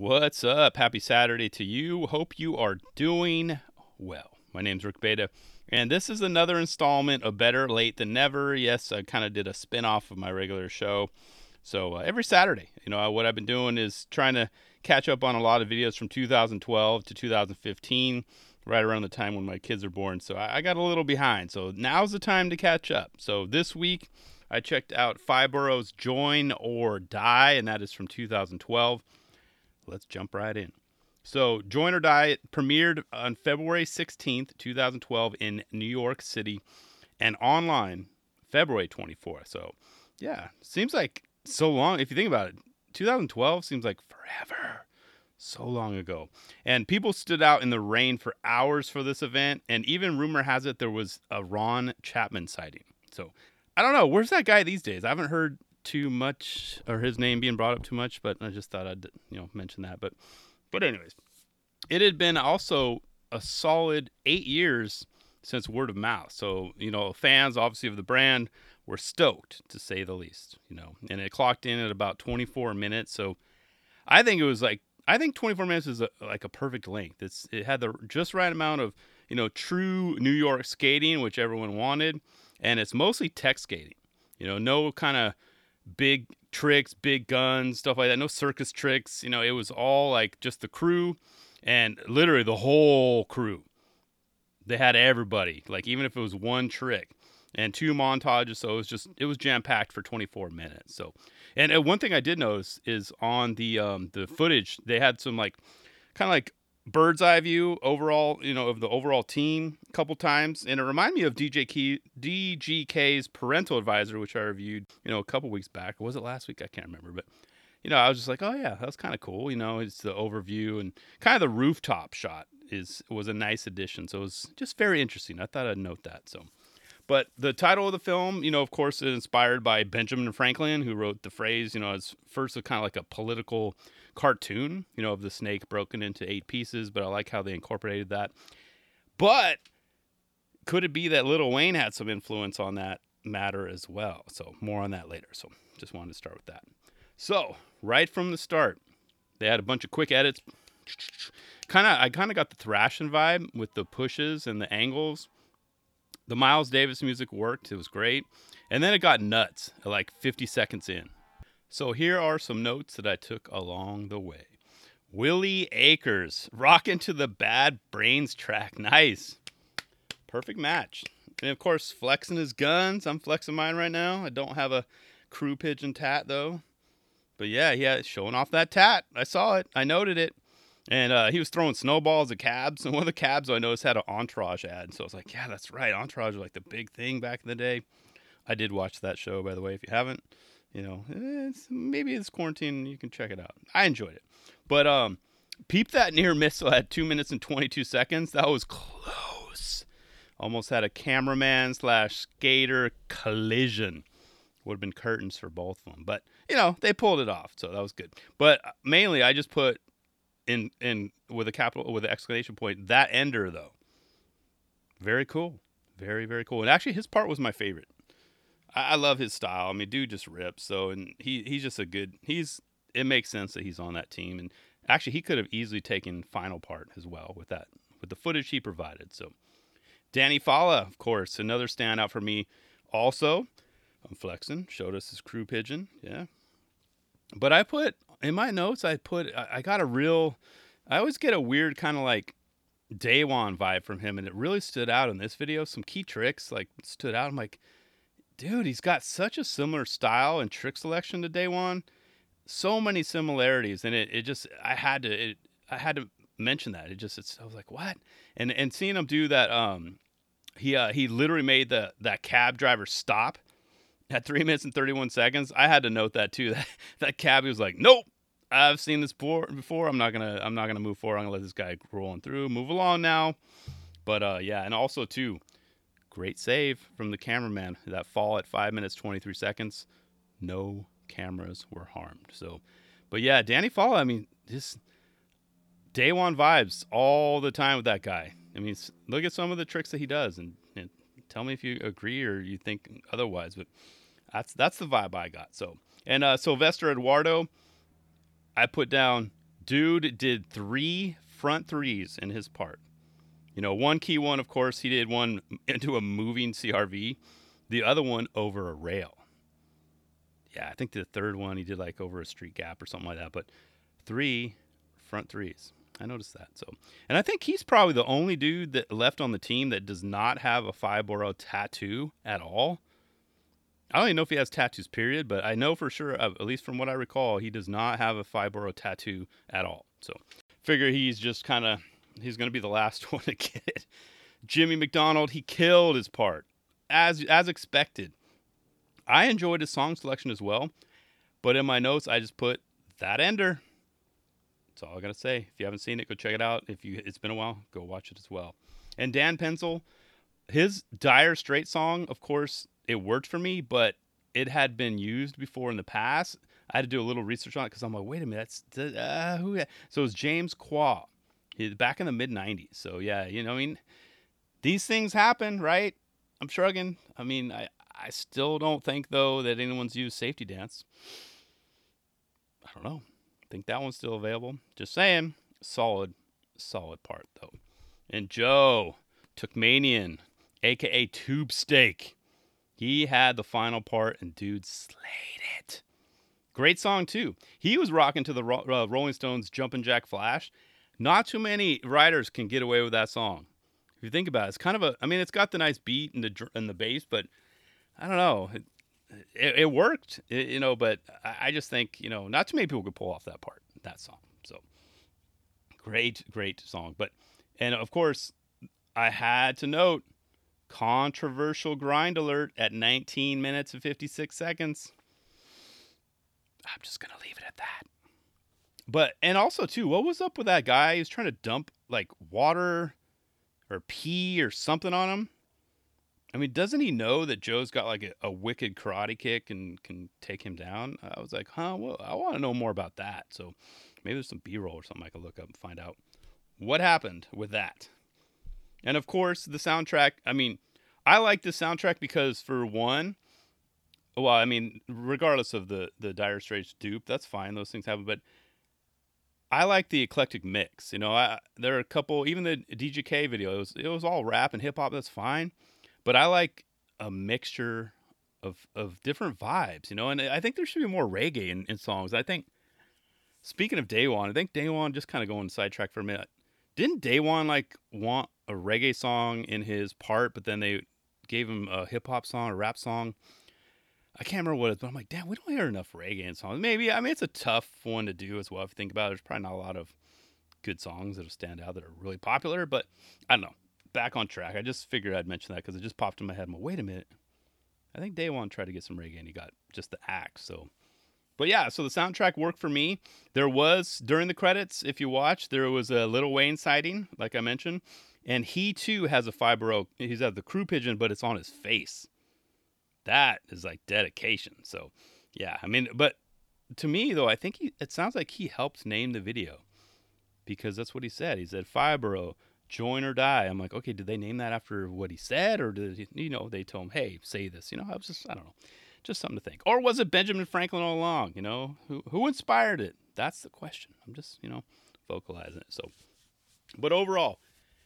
What's up? Happy Saturday to you. Hope you are doing well. My name's Rick Beta, and this is another installment of Better Late Than Never. Yes, I kind of did a spin off of my regular show. So uh, every Saturday, you know, what I've been doing is trying to catch up on a lot of videos from 2012 to 2015, right around the time when my kids are born. So I, I got a little behind. So now's the time to catch up. So this week, I checked out Five Borough's Join or Die, and that is from 2012. Let's jump right in. So, Join or Die premiered on February 16th, 2012, in New York City and online February 24th. So, yeah, seems like so long. If you think about it, 2012 seems like forever. So long ago. And people stood out in the rain for hours for this event. And even rumor has it there was a Ron Chapman sighting. So, I don't know. Where's that guy these days? I haven't heard too much or his name being brought up too much, but I just thought I'd you know mention that. But but anyways, it had been also a solid eight years since word of mouth. So you know, fans obviously of the brand were stoked to say the least. You know, and it clocked in at about 24 minutes. So I think it was like I think 24 minutes is a, like a perfect length. It's it had the just right amount of you know true New York skating, which everyone wanted, and it's mostly tech skating. You know, no kind of big tricks, big guns, stuff like that. No circus tricks. You know, it was all like just the crew and literally the whole crew. They had everybody, like even if it was one trick and two montages. So it was just it was jam packed for 24 minutes. So, and uh, one thing I did notice is on the um the footage they had some like kind of like bird's eye view overall, you know, of the overall team a couple times, and it reminded me of DJ Key, DGK's Parental Advisory, which I reviewed, you know, a couple weeks back. Or was it last week? I can't remember, but you know, I was just like, oh yeah, that was kind of cool. You know, it's the overview and kind of the rooftop shot is was a nice addition. So it was just very interesting. I thought I'd note that. So. But the title of the film, you know, of course, is inspired by Benjamin Franklin, who wrote the phrase, you know, as first kind of like a political cartoon, you know, of the snake broken into eight pieces, but I like how they incorporated that. But could it be that Lil Wayne had some influence on that matter as well? So more on that later. So just wanted to start with that. So right from the start, they had a bunch of quick edits. Kind of, I kind of got the thrashing vibe with the pushes and the angles. The Miles Davis music worked; it was great, and then it got nuts like 50 seconds in. So here are some notes that I took along the way. Willie Akers, rocking to the Bad Brains track. Nice. Perfect match. And of course, flexing his guns. I'm flexing mine right now. I don't have a crew pigeon tat though. But yeah, yeah, showing off that tat. I saw it. I noted it. And uh, he was throwing snowballs at cabs. And one of the cabs I noticed had an Entourage ad. So I was like, yeah, that's right. Entourage was like the big thing back in the day. I did watch that show, by the way, if you haven't you know, it's, maybe it's quarantine. You can check it out. I enjoyed it, but um, peep that near missile at two minutes and twenty two seconds. That was close. Almost had a cameraman slash skater collision. Would have been curtains for both of them, but you know they pulled it off, so that was good. But uh, mainly, I just put in in with a capital with an exclamation point that ender though. Very cool, very very cool, and actually his part was my favorite. I, I love his style. I mean, dude just rips. So, and he he's just a good. He's it makes sense that he's on that team. And actually, he could have easily taken final part as well with that with the footage he provided. So, Danny Falla, of course, another standout for me. Also, I'm flexing. Showed us his crew pigeon. Yeah. But I put in my notes. I put I got a real. I always get a weird kind of like Daewon vibe from him, and it really stood out in this video. Some key tricks like stood out. I'm like, dude, he's got such a similar style and trick selection to Daewon. So many similarities, and it, it just I had to it, I had to mention that. It just it's, I was like, what? And and seeing him do that, um, he uh, he literally made the that cab driver stop at three minutes and thirty one seconds. I had to note that too. That that cab was like, nope. I've seen this before. I'm not gonna. I'm not gonna move forward. I'm gonna let this guy rolling through. Move along now. But uh, yeah, and also too, Great save from the cameraman. That fall at five minutes, 23 seconds. No cameras were harmed. So, but yeah, Danny Falla. I mean, just Daewon vibes all the time with that guy. I mean, look at some of the tricks that he does and, and tell me if you agree or you think otherwise. But that's that's the vibe I got. So, and uh, Sylvester Eduardo, I put down dude did three front threes in his part. You know, one key one, of course, he did one into a moving CRV, the other one over a rail. Yeah, I think the third one he did like over a street gap or something like that. But three front threes. I noticed that. So, and I think he's probably the only dude that left on the team that does not have a five borough tattoo at all. I don't even know if he has tattoos, period, but I know for sure, at least from what I recall, he does not have a five tattoo at all. So, figure he's just kind of he's going to be the last one to get it. Jimmy McDonald, he killed his part as as expected. I enjoyed his song selection as well, but in my notes I just put that ender. That's all I gotta say. If you haven't seen it, go check it out. If you it's been a while, go watch it as well. And Dan Pensyl, his Dire Straits song, of course, it worked for me, but it had been used before in the past. I had to do a little research on it because I'm like, wait a minute, that's uh, who? So it was James Qua, he, back in the mid '90s. So yeah, you know, I mean, these things happen, right? I'm shrugging. I mean, I I still don't think though that anyone's used Safety Dance. I don't know think that one's still available. Just saying, solid, solid part though. And Joe Tukmanian, aka Tube Steak, he had the final part, and dude slayed it. Great song too. He was rocking to the uh, Rolling Stones' "Jumpin' Jack Flash." Not too many writers can get away with that song. If you think about it, it's kind of a. I mean, it's got the nice beat and the and the bass, but I don't know. It, it, it worked, it, you know. But I, I just think you know, not too many people could pull off that part, that song. So great, great song. But and of course, I had to note controversial grind alert at 19 minutes and 56 seconds. I'm just gonna leave it at that. But and also too, what was up with that guy? He was trying to dump like water or pee or something on him. I mean, doesn't he know that Joe's got like a, a wicked karate kick and can take him down? I was like, huh, well, I want to know more about that. So maybe there's some B roll or something I could look up and find out what happened with that. And of course, the soundtrack. I mean, I like the soundtrack because, for one, well, I mean, regardless of the the Dire Straits dupe, that's fine. Those things happen, but I like the eclectic mix. You know, I, there are a couple. Even the DJK video, it was it was all rap and hip hop. That's fine. But I like a mixture of of different vibes, you know. And I think there should be more reggae in, in songs. I think. Speaking of Daewon, I think Daewon just kind of going sidetrack for a minute. Didn't Daewon like want a reggae song in his part, but then they gave him a hip hop song, a rap song? I can't remember what it is, but I'm like, damn, we don't hear enough reggae songs. Maybe I mean it's a tough one to do as well. If you think about it, there's probably not a lot of good songs that'll stand out that are really popular, but I don't know back on track. I just figured I'd mention that because it just popped in my head. I'm like, wait a minute. I think Daewon tried to get some reggae and he got just the axe. So, but yeah, so the soundtrack worked for me. There was during the credits, if you watch, there was a Lil Wayne sighting, like I mentioned, and he too has a 5Boro. He's at the crew pigeon, but it's on his face. That is like dedication. So, yeah, I mean, but to me though, I think he, it sounds like he helped name the video because that's what he said. He said 5Boro join or die. I'm like, okay, did they name that after what he said, or did you know they told him, hey, say this? You know, I was just I don't know, just something to think. Or was it Benjamin Franklin all along? You know, who who inspired it? That's the question. I'm just you know vocalizing it. So, but overall,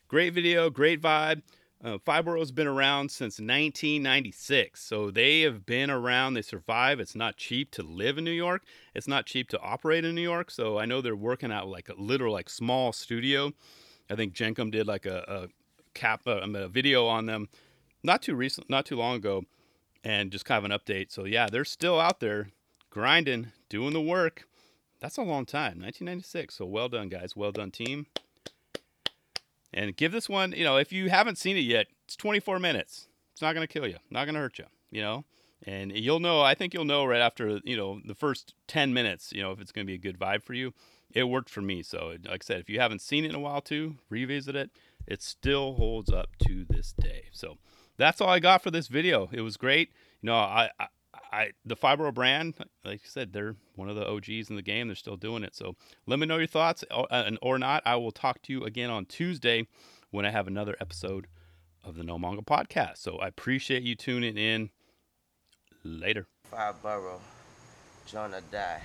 great video, great vibe. Uh, has been around since 1996, so they have been around. They survive. It's not cheap to live in New York. It's not cheap to operate in New York. So I know they're working out like a literal like small studio I think Jenkem did like a, a cap uh, a video on them not too recent, not too long ago, and just kind of an update. So yeah, they're still out there grinding, doing the work. That's a long time, 1996. So well done, guys. Well done, team. And give this one, you know, if you haven't seen it yet, it's 24 minutes. It's not going to kill you, not going to hurt you, you know. And you'll know, I think you'll know right after, you know, the first 10 minutes, you know, if it's going to be a good vibe for you it worked for me. So, like I said, if you haven't seen it in a while too, revisit it. It still holds up to this day. So, that's all I got for this video. It was great. You know, I, I, I the 5Boro brand, like I said, they're one of the OGs in the game. They're still doing it. So, let me know your thoughts or, uh, or not. I will talk to you again on Tuesday when I have another episode of the No Manga Podcast. So, I appreciate you tuning in. Later. 5Boro, Jonah die.